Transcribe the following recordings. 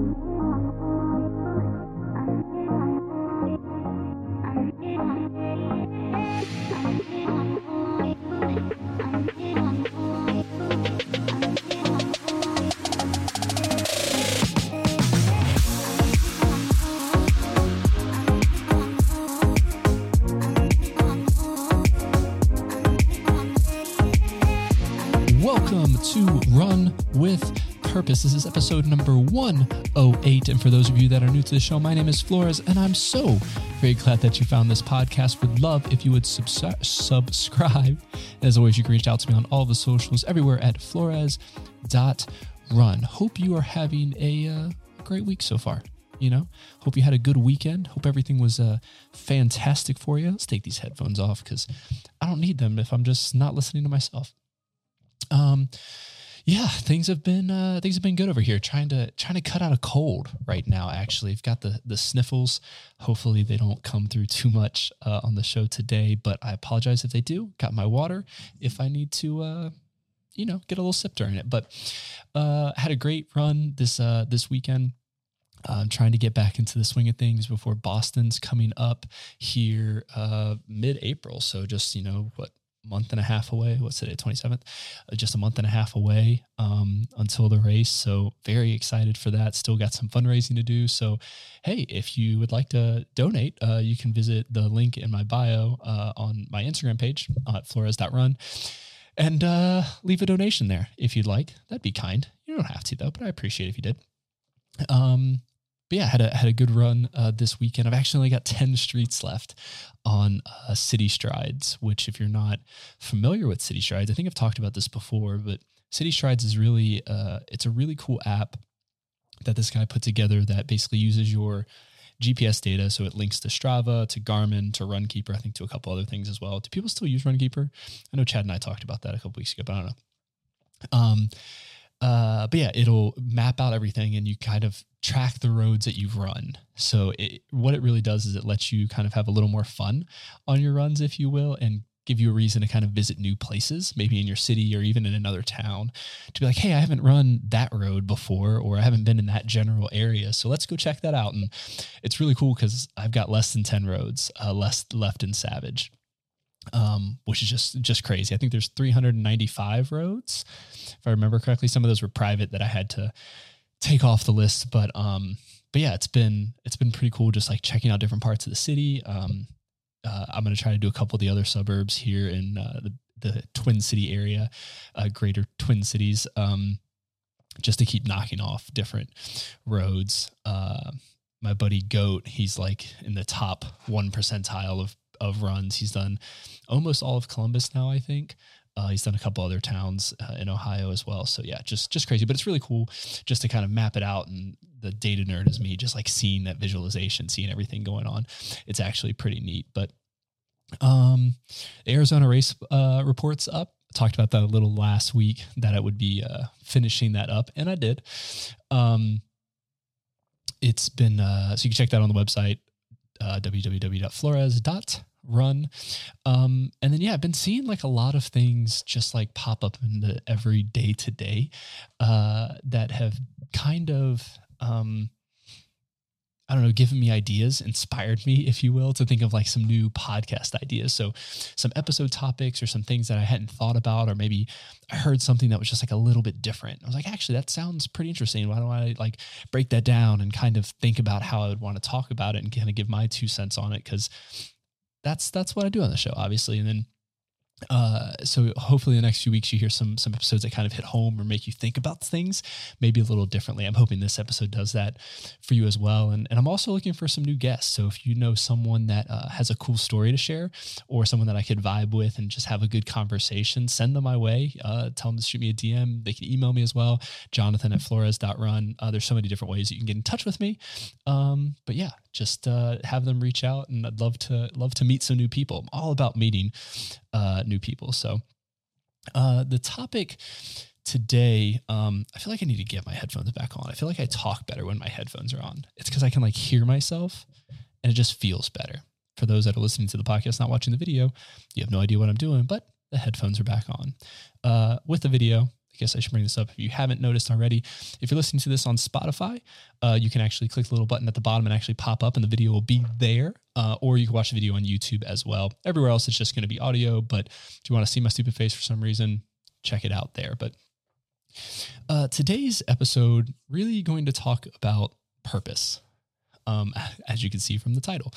Welcome Purpose. This is episode number 108. And for those of you that are new to the show, my name is Flores, and I'm so very glad that you found this podcast. Would love if you would subs- subscribe. As always, you can reach out to me on all the socials everywhere at flores.run. Hope you are having a uh, great week so far. You know, hope you had a good weekend. Hope everything was uh, fantastic for you. Let's take these headphones off because I don't need them if I'm just not listening to myself um yeah things have been uh things have been good over here. Trying to trying to cut out a cold right now actually. I've got the the sniffles. Hopefully they don't come through too much uh, on the show today but i apologize if they do. Got my water. If i need to uh you know get a little sip during it. But uh had a great run this uh this weekend. I'm trying to get back into the swing of things before Boston's coming up here uh, mid-April. So just you know what month and a half away. What's today, 27th? Uh, just a month and a half away um, until the race. So, very excited for that. Still got some fundraising to do. So, hey, if you would like to donate, uh, you can visit the link in my bio uh, on my Instagram page at flores.run and uh, leave a donation there if you'd like. That'd be kind. You don't have to, though, but I appreciate if you did. Um, but yeah, had a had a good run uh, this weekend. I've actually only got ten streets left on uh, City Strides, which if you're not familiar with City Strides, I think I've talked about this before, but City Strides is really uh, it's a really cool app that this guy put together that basically uses your GPS data, so it links to Strava, to Garmin, to Runkeeper, I think to a couple other things as well. Do people still use Runkeeper? I know Chad and I talked about that a couple weeks ago, but I don't know. Um, uh, but yeah, it'll map out everything and you kind of track the roads that you've run. So it, what it really does is it lets you kind of have a little more fun on your runs, if you will, and give you a reason to kind of visit new places, maybe in your city or even in another town, to be like, hey, I haven't run that road before, or I haven't been in that general area. So let's go check that out. And it's really cool because I've got less than 10 roads uh, less left in Savage um, which is just just crazy. I think there's 395 roads, if I remember correctly. Some of those were private that I had to take off the list, but um, but yeah, it's been it's been pretty cool just like checking out different parts of the city. Um, uh, I'm to try to do a couple of the other suburbs here in uh, the the Twin City area, uh, greater Twin Cities, um, just to keep knocking off different roads. Uh, my buddy Goat, he's like in the top one percentile of of runs. He's done almost all of Columbus now, I think. Uh, he's done a couple other towns uh, in Ohio as well. So yeah, just just crazy, but it's really cool just to kind of map it out. And the data nerd is me, just like seeing that visualization, seeing everything going on. It's actually pretty neat. But um, Arizona race uh, reports up. talked about that a little last week that I would be uh, finishing that up, and I did. Um, it's been uh, so you can check that on the website uh, www.flores.com run. Um, and then yeah, I've been seeing like a lot of things just like pop up in the every day to day uh, that have kind of um, I don't know, given me ideas, inspired me, if you will, to think of like some new podcast ideas. So, some episode topics or some things that I hadn't thought about, or maybe I heard something that was just like a little bit different. I was like, actually, that sounds pretty interesting. Why don't I like break that down and kind of think about how I would want to talk about it and kind of give my two cents on it? Because that's that's what I do on the show, obviously. And then uh, so hopefully the next few weeks you hear some some episodes that kind of hit home or make you think about things maybe a little differently. I'm hoping this episode does that for you as well. And and I'm also looking for some new guests. So if you know someone that uh, has a cool story to share or someone that I could vibe with and just have a good conversation, send them my way. Uh, tell them to shoot me a DM. They can email me as well, Jonathan at Flores.run. Uh, there's so many different ways you can get in touch with me. Um, but yeah, just uh, have them reach out and I'd love to love to meet some new people. I'm all about meeting uh, new people. So uh, the topic today, um, I feel like I need to get my headphones back on. I feel like I talk better when my headphones are on. It's because I can like hear myself and it just feels better. For those that are listening to the podcast, not watching the video, you have no idea what I'm doing, but the headphones are back on. Uh, with the video, guess I should bring this up if you haven't noticed already. If you're listening to this on Spotify, uh, you can actually click the little button at the bottom and actually pop up, and the video will be there. Uh, or you can watch the video on YouTube as well. Everywhere else, it's just going to be audio. But if you want to see my stupid face for some reason, check it out there. But uh, today's episode really going to talk about purpose, um, as you can see from the title.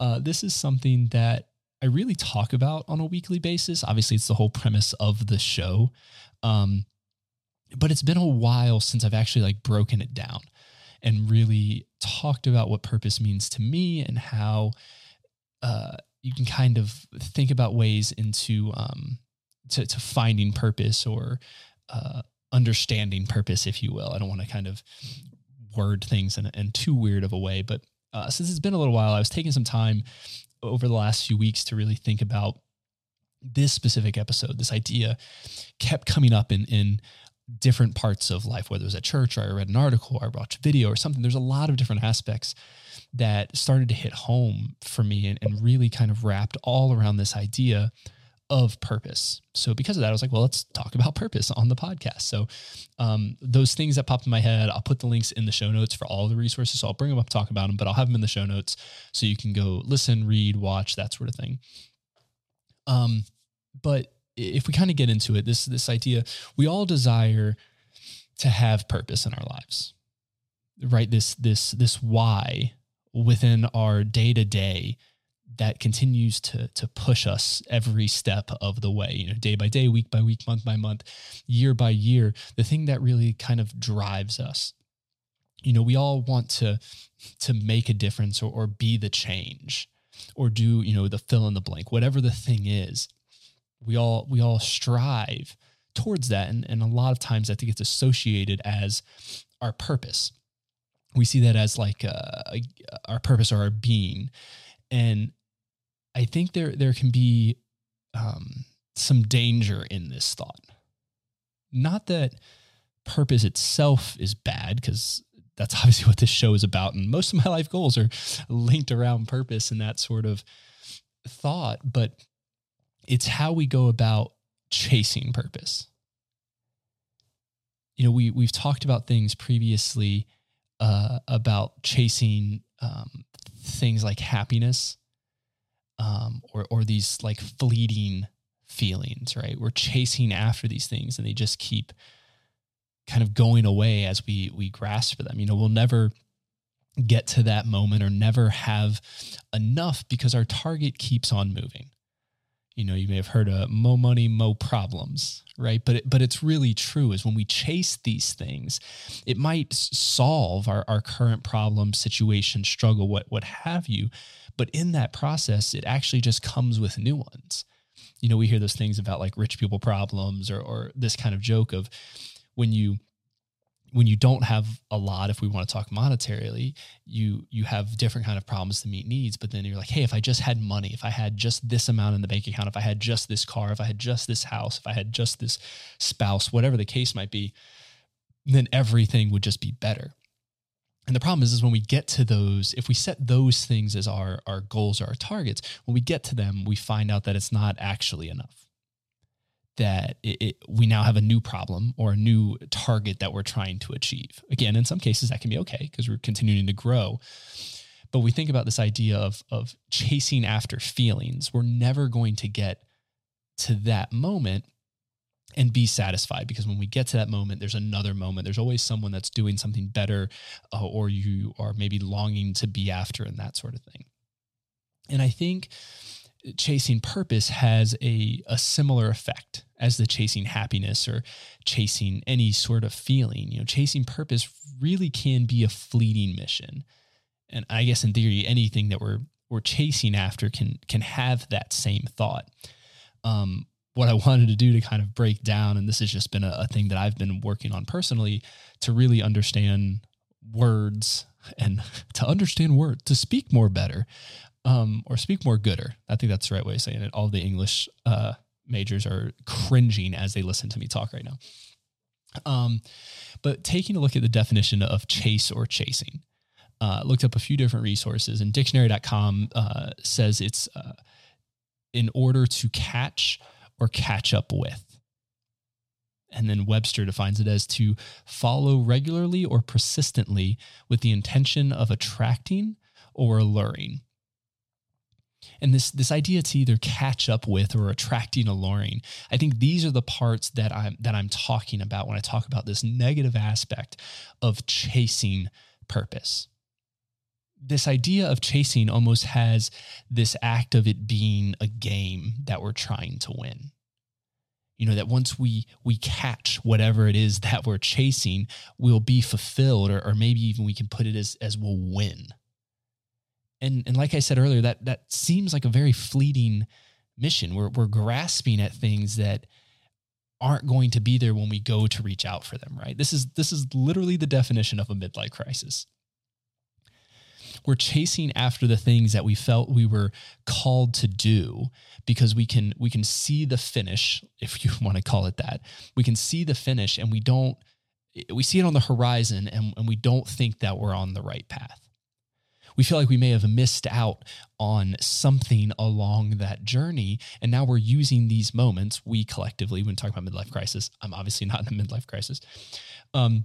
Uh, this is something that I really talk about on a weekly basis. Obviously, it's the whole premise of the show. Um, but it's been a while since I've actually like broken it down and really talked about what purpose means to me and how uh, you can kind of think about ways into um, to, to finding purpose or uh, understanding purpose, if you will. I don't want to kind of word things in, in too weird of a way, but uh, since it's been a little while, I was taking some time over the last few weeks to really think about this specific episode. This idea kept coming up in in different parts of life, whether it was at church or I read an article or I watched a video or something. There's a lot of different aspects that started to hit home for me and, and really kind of wrapped all around this idea of purpose. So because of that, I was like, well, let's talk about purpose on the podcast. So um, those things that popped in my head, I'll put the links in the show notes for all the resources. So I'll bring them up, talk about them, but I'll have them in the show notes so you can go listen, read, watch, that sort of thing. Um, but if we kind of get into it, this this idea, we all desire to have purpose in our lives, right? This this this why within our day to day that continues to to push us every step of the way you know day by day week by week month by month year by year the thing that really kind of drives us you know we all want to to make a difference or, or be the change or do you know the fill in the blank whatever the thing is we all we all strive towards that and, and a lot of times think it's associated as our purpose we see that as like uh, our purpose or our being and I think there there can be um, some danger in this thought. Not that purpose itself is bad, because that's obviously what this show is about, and most of my life goals are linked around purpose and that sort of thought. But it's how we go about chasing purpose. You know, we we've talked about things previously uh, about chasing um, things like happiness um, or or these like fleeting feelings, right? We're chasing after these things, and they just keep kind of going away as we we grasp for them. You know, we'll never get to that moment or never have enough because our target keeps on moving. You know, you may have heard of mo money, mo problems, right? But it, but it's really true is when we chase these things, it might solve our, our current problem, situation, struggle, what what have you. But in that process, it actually just comes with new ones. You know, we hear those things about like rich people problems or, or this kind of joke of when you when you don't have a lot if we want to talk monetarily you you have different kind of problems to meet needs but then you're like hey if i just had money if i had just this amount in the bank account if i had just this car if i had just this house if i had just this spouse whatever the case might be then everything would just be better and the problem is, is when we get to those, if we set those things as our, our goals or our targets, when we get to them, we find out that it's not actually enough. That it, it, we now have a new problem or a new target that we're trying to achieve. Again, in some cases, that can be okay because we're continuing to grow. But we think about this idea of, of chasing after feelings. We're never going to get to that moment and be satisfied because when we get to that moment there's another moment there's always someone that's doing something better uh, or you are maybe longing to be after and that sort of thing and i think chasing purpose has a, a similar effect as the chasing happiness or chasing any sort of feeling. You know chasing purpose really can be a fleeting mission. And i guess in theory anything that we're we're chasing after can can have that same thought. Um, what I wanted to do to kind of break down, and this has just been a, a thing that I've been working on personally to really understand words and to understand words, to speak more better um, or speak more gooder. I think that's the right way of saying it. All the English uh, majors are cringing as they listen to me talk right now. Um, but taking a look at the definition of chase or chasing, uh, looked up a few different resources, and dictionary.com uh, says it's uh, in order to catch or catch up with. And then Webster defines it as to follow regularly or persistently with the intention of attracting or alluring. And this this idea to either catch up with or attracting, alluring, I think these are the parts that I'm that I'm talking about when I talk about this negative aspect of chasing purpose. This idea of chasing almost has this act of it being a game that we're trying to win you know that once we we catch whatever it is that we're chasing we'll be fulfilled or, or maybe even we can put it as as we'll win and and like i said earlier that that seems like a very fleeting mission. We're, we're grasping at things that aren't going to be there when we go to reach out for them right? This is this is literally the definition of a midlife crisis. We're chasing after the things that we felt we were called to do because we can we can see the finish if you want to call it that. We can see the finish and we don't we see it on the horizon and, and we don't think that we're on the right path we feel like we may have missed out on something along that journey. And now we're using these moments, we collectively, when talking about midlife crisis, I'm obviously not in a midlife crisis. Um,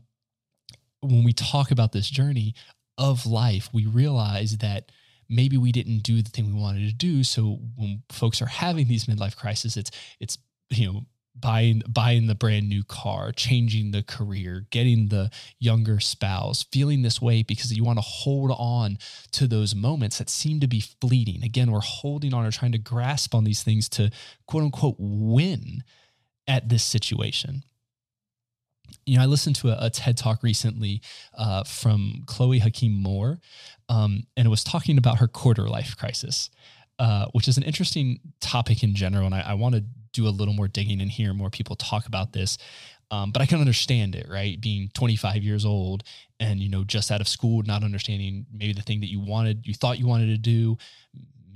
when we talk about this journey, of life, we realize that maybe we didn't do the thing we wanted to do. So when folks are having these midlife crises, it's it's you know buying buying the brand new car, changing the career, getting the younger spouse, feeling this way because you want to hold on to those moments that seem to be fleeting. Again, we're holding on or trying to grasp on these things to quote unquote win at this situation you know, I listened to a, a TED talk recently uh, from Chloe Hakeem Moore, um, and it was talking about her quarter life crisis, uh, which is an interesting topic in general. And I, I want to do a little more digging and hear more people talk about this. Um, but I can understand it, right? Being 25 years old and you know just out of school, not understanding maybe the thing that you wanted, you thought you wanted to do,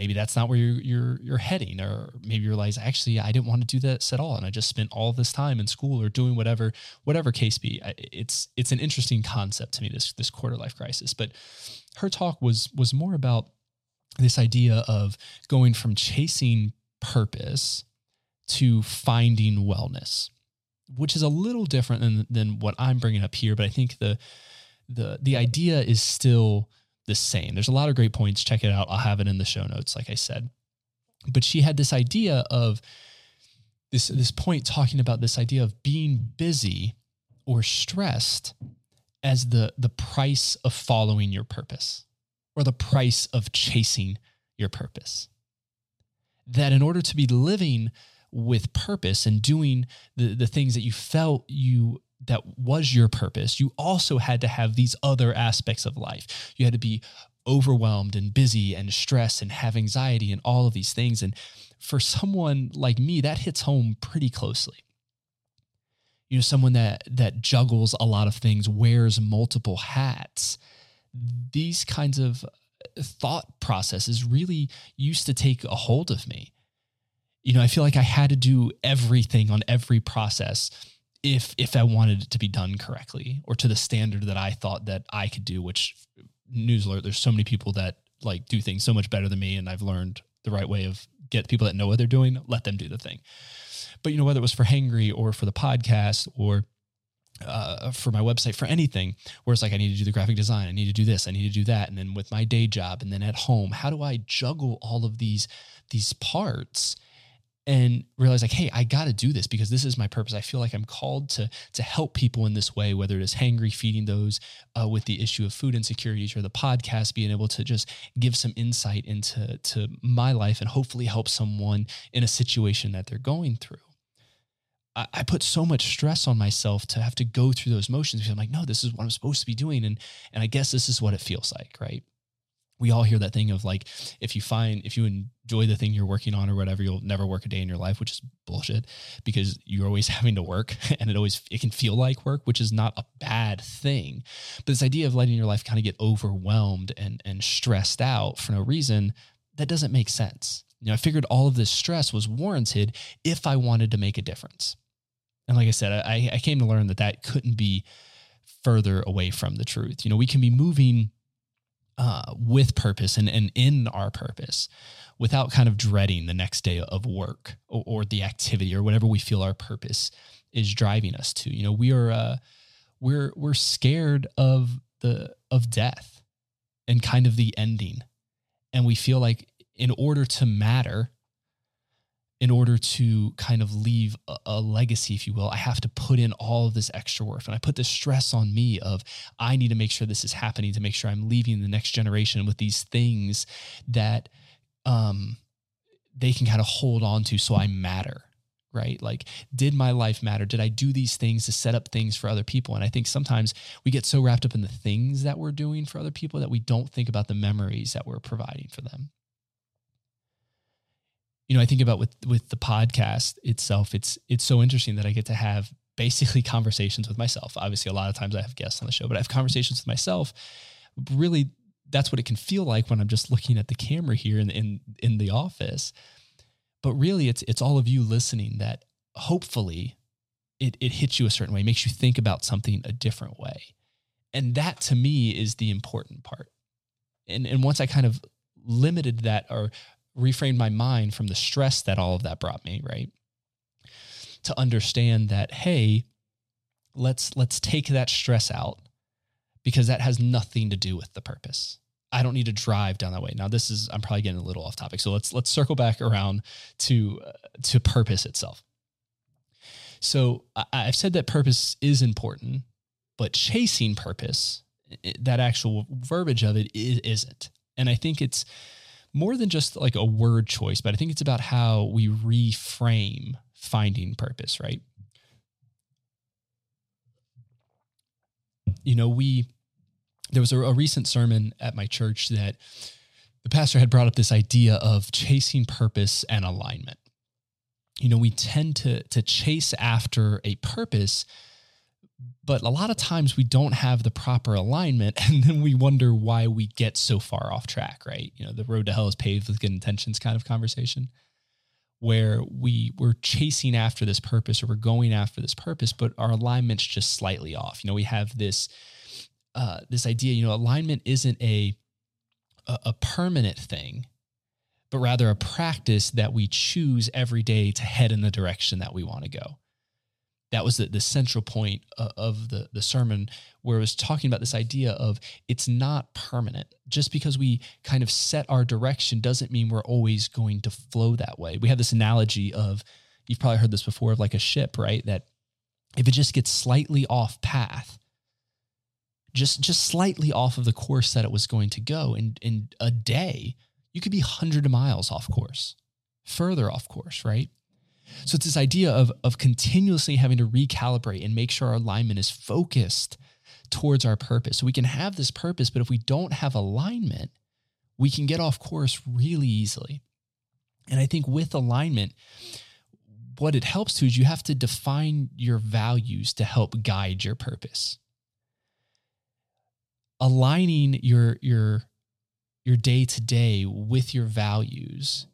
maybe that's not where you're you're you're heading or maybe you realize actually I didn't want to do this at all and I just spent all this time in school or doing whatever whatever case be it's it's an interesting concept to me this this quarter life crisis but her talk was was more about this idea of going from chasing purpose to finding wellness which is a little different than than what I'm bringing up here but I think the the the idea is still the same. There's a lot of great points. Check it out. I'll have it in the show notes, like I said. But she had this idea of this, this point talking about this idea of being busy or stressed as the, the price of following your purpose or the price of chasing your purpose. That in order to be living with purpose and doing the, the things that you felt you that was your purpose, you also had to have these other aspects of life. You had to be overwhelmed and busy and stressed and have anxiety and all of these things. And for someone like me, that hits home pretty closely. You know, someone that that juggles a lot of things, wears multiple hats. These kinds of thought processes really used to take a hold of me. You know, I feel like I had to do everything on every process if if I wanted it to be done correctly or to the standard that I thought that I could do, which news alert, there's so many people that like do things so much better than me. And I've learned the right way of get people that know what they're doing, let them do the thing. But you know, whether it was for Hangry or for the podcast or uh, for my website, for anything, where it's like I need to do the graphic design, I need to do this, I need to do that, and then with my day job, and then at home, how do I juggle all of these these parts and realize like hey i got to do this because this is my purpose i feel like i'm called to to help people in this way whether it is hangry feeding those uh, with the issue of food insecurities or the podcast being able to just give some insight into to my life and hopefully help someone in a situation that they're going through I, I put so much stress on myself to have to go through those motions because I'm like, no, this is what I'm supposed to be doing. And and I guess this is what it feels like, right? We all hear that thing of like if you find if you enjoy the thing you're working on or whatever you'll never work a day in your life which is bullshit because you're always having to work and it always it can feel like work which is not a bad thing. But this idea of letting your life kind of get overwhelmed and and stressed out for no reason that doesn't make sense. You know i figured all of this stress was warranted if i wanted to make a difference. And like i said i i came to learn that that couldn't be further away from the truth. You know we can be moving uh, with purpose and, and in our purpose without kind of dreading the next day of work or, or the activity or whatever we feel our purpose is driving us to. You know, we are uh, we're we're scared of the of death and kind of the ending, and we feel like in order to matter, in order to kind of leave a, a, legacy, if you will, I have to put in all of this extra work. And I put this stress on me of I need to make sure this is happening to make sure I'm leaving the next generation with these things that um, they can kind of hold on to so I matter. Right. Like, did my life matter? Did I do these things to set up things for other people? And I think sometimes we get so wrapped up in the things that we're doing for other people that we don't think about the memories that we're providing for them you know, I think about with with the podcast itself, it's it's so interesting that I get to have basically conversations with myself. Obviously, a lot of times I have guests on the show, but I have conversations with myself. Really, that's what it can feel like when I'm just looking at the camera here in in in the office. But really, it's it's all of you listening that hopefully it it hits you a certain way, makes you think about something a different way, and that to me is the important part. And and once I kind of limited that or reframed my mind from the stress that all of that brought me, right? To understand that, hey, let's let's take that stress out because that has nothing to do with the purpose. I don't need to drive down that way. Now this is I'm probably getting a little off topic. So let's let's circle back around to uh, to purpose itself. So I, I've said that purpose is important, but chasing purpose, that actual verbiage of it isn't. And I think it's more than just like a word choice, but I think it's about how we reframe finding purpose, right? You know, we, there was a, a recent sermon at my church that the pastor had brought up this idea of chasing purpose and alignment. You know, we tend to, to chase after a purpose but a lot of times we don't have the proper alignment and then we wonder why we get so far off track right? You know the road to hell is paved with good intentions kind of conversation where we we're chasing after this purpose or we're going after this purpose but our alignment's just slightly off. You know we have this uh, this idea you know alignment isn't a, a a permanent thing but rather a practice that we choose every day to head in the direction that we want to go that was the, the central point of the, the sermon where it was talking about this idea of it's not permanent. Just because we kind of set our direction doesn't mean we're always going to flow that way. We have this analogy of you've probably heard this before of like a ship right? That if it just gets slightly off path just just slightly off of the course that it was going to go in in a day you could be 100 miles off course further off course right so it's this idea of, of continuously having to recalibrate and make sure our alignment is focused towards our purpose. So we can have this purpose, but if we don't have alignment, we can get off course really easily. And I think with alignment, what it helps to is you have to define your values to help guide your purpose. Aligning your your your day to day with your values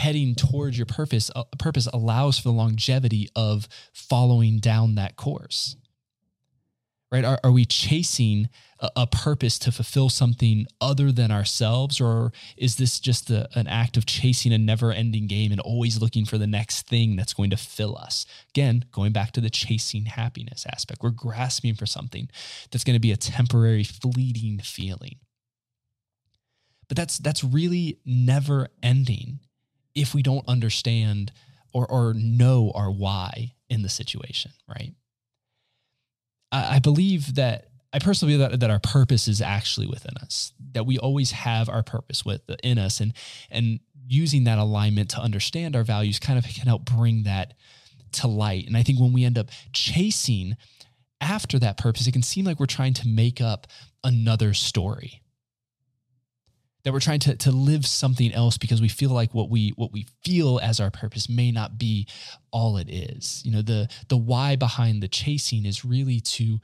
heading towards your purpose uh, purpose allows for the longevity of following down that course. Right? Are, are we chasing a, a, purpose to fulfill something other than ourselves or is this just a, an act of chasing a never ending game and always looking for the next thing that's going to fill us? Again going back to the chasing happiness aspect we're grasping for something that's going to be a temporary fleeting feeling. But that's that's really never ending if we don't understand or, or know our why in the situation, right? I, I believe that I personally believe that, that our purpose is actually within us, that we always have our purpose within us. And, and using that alignment to understand our values kind of can help bring that to light. And I think when we end up chasing after that purpose, it can seem like we're trying to make up another story that we're trying to, to live something else because we feel like what we what we feel as our purpose may not be all it is. You know the the why behind the chasing is really to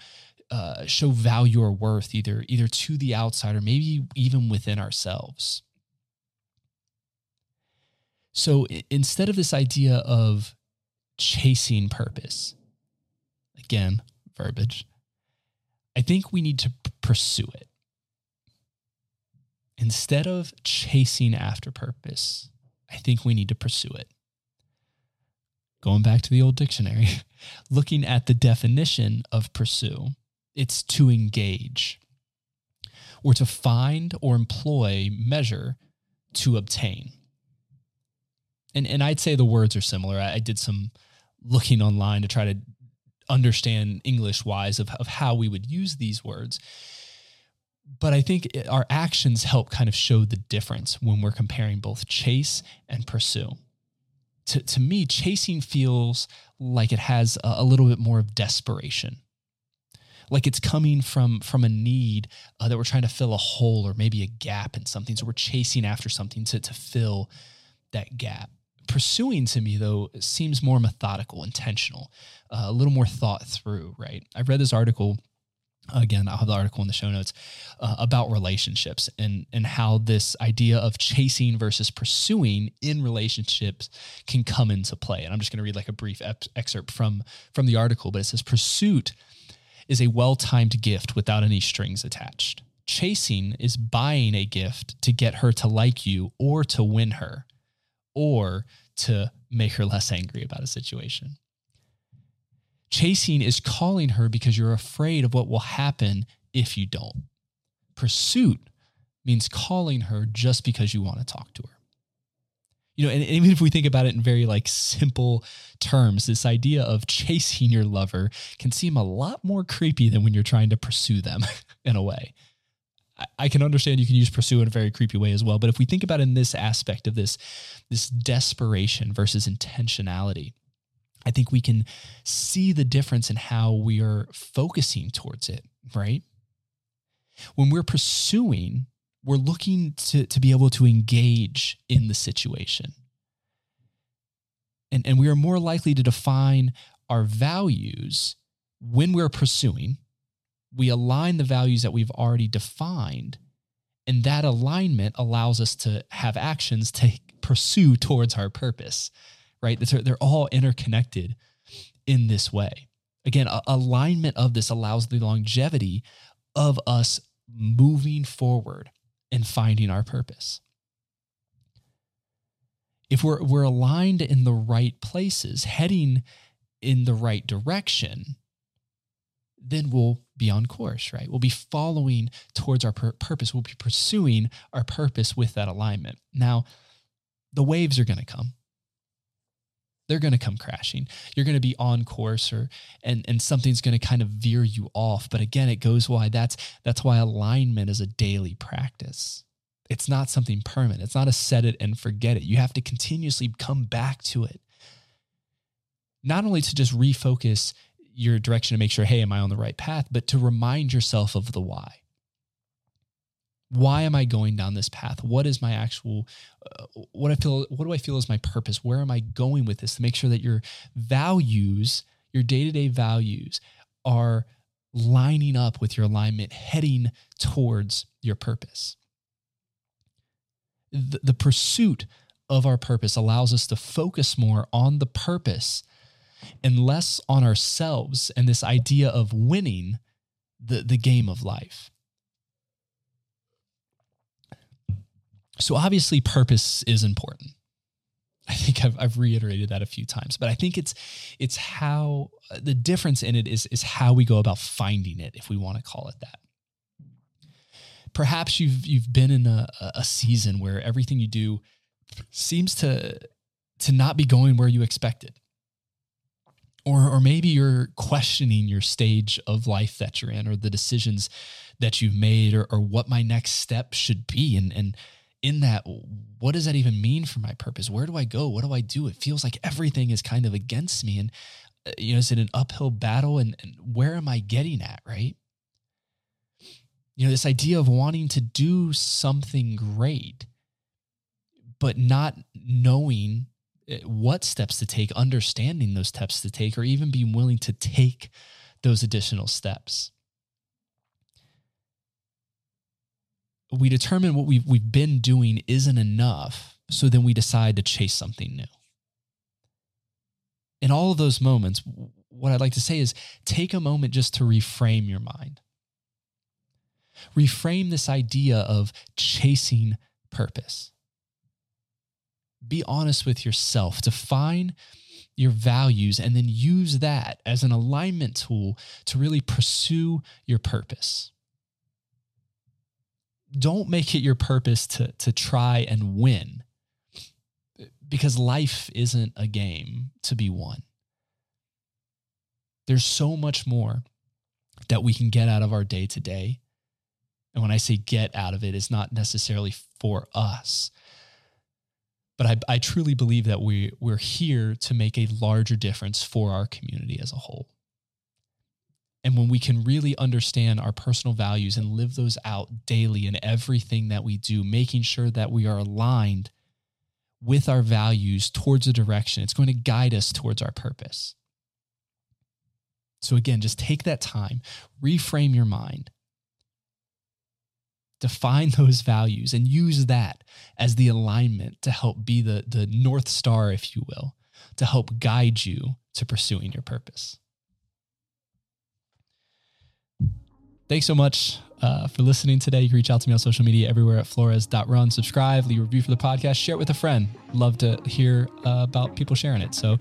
uh, show value or worth either either to the outside or maybe even within ourselves. So instead of this idea of chasing purpose again verbiage i think we need to p- pursue it instead of chasing after purpose, I think we need to pursue it. going back to the old dictionary, looking at the definition of pursue, it's to engage or to find or employ, measure, to obtain. And, and I'd say the words are similar. I, I did some looking online to try to understand English wise of, of how we would use these words. But I think it, our actions help kind of show the difference when we're comparing both chase and pursue. To, to me, chasing feels like it has a, a little bit more of desperation. Like it's coming from from a need uh, that we're trying to fill a hole or maybe a gap in something. So we're chasing after something to, to fill that gap. Pursuing to me though seems more methodical intentional uh, a little more thought through right? I read this article again i'll have the article in the show notes uh, about relationships and and how this idea of chasing versus pursuing in relationships can come into play and i'm just going to read like a brief ep- excerpt from from the article but it says pursuit is a well-timed gift without any strings attached chasing is buying a gift to get her to like you or to win her or to make her less angry about a situation. Chasing is calling her because you're afraid of what will happen if you don't. Pursuit means calling her just because you want to talk to her. You know, and even if we think about it in very like simple terms, this idea of chasing your lover can seem a lot more creepy than when you're trying to pursue them in a way. I can understand you can use pursue in a very creepy way as well. But if we think about in this aspect of this, this desperation versus intentionality, I think we can see the difference in how we are focusing towards it, right? When we're pursuing, we're looking to, to be able to engage in the situation. And, and we are more likely to define our values when we're pursuing we align the values that we've already defined. And that alignment allows us to have actions to pursue towards our purpose, right? They're all interconnected in this way. Again, alignment of this allows the longevity of us moving forward and finding our purpose. If we're, we're aligned in the right places, heading in the right direction, then we'll be on course, right? We'll be following towards our pur- purpose. We'll be pursuing our purpose with that alignment. Now, the waves are going to come. They're going to come crashing. You're going to be on course or and and something's going to kind of veer you off. But again, it goes why that's that's why alignment is a daily practice. It's not something permanent. It's not a set it and forget it. You have to continuously come back to it. Not only to just refocus your direction to make sure, hey, am I on the right path? But to remind yourself of the why. Why am I going down this path? What is my actual, uh, what I feel, what do I feel is my purpose? Where am I going with this? To make sure that your values, your day to day values, are lining up with your alignment, heading towards your purpose. The, the pursuit of our purpose allows us to focus more on the purpose and less on ourselves and this idea of winning the, the game of life. So, obviously, purpose is important. I think I've, I've reiterated that a few times, but I think it's it's how the difference in it is is how we go about finding it, if we want to call it that. Perhaps you've you've been in a, a season where everything you do seems to to not be going where you expected or or maybe you're questioning your stage of life that you're in or the decisions that you've made or, or what my next step should be and and in that what does that even mean for my purpose? Where do i go? What do i do? It feels like everything is kind of against me and uh, you know is it an uphill battle and, and where am i getting at right? You know this idea of wanting to do something great but not knowing Eh, what steps to take, understanding those steps to take, or even being willing to take those additional steps. We determine what we've, we've been doing isn't enough, so then we decide to chase something new. In all of those moments, what I'd like to say is take a moment just to reframe your mind. Reframe this idea of chasing purpose be honest with yourself. Define your values, and then use that as an alignment tool to really pursue your purpose. Don't make it your purpose to, to try and win because life isn't a game to be won. There's so much more that we can get out of our day to day. And when I say get out of it, it's not necessarily for us. But I, I truly believe that we, we're here to make a larger difference for our community as a whole. And when we can really understand our personal values and live those out daily in everything that we do, making sure that we are aligned with our values towards a direction, it's going to guide us towards our purpose. So, again, just take that time, reframe your mind, define those values, and use that as the alignment to help be the, the North Star, if you will, to help guide you to pursuing your purpose. Thanks so much uh, for listening today. You can reach out to me on social media everywhere at flores.run. Subscribe, leave a review for the podcast, share it with a friend. Love to hear uh, about people sharing it. So,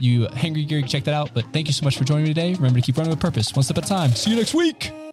you Hangry Gear, check that out. But thank you so much for joining me today. Remember to keep running with purpose, one step at a time. See you next week.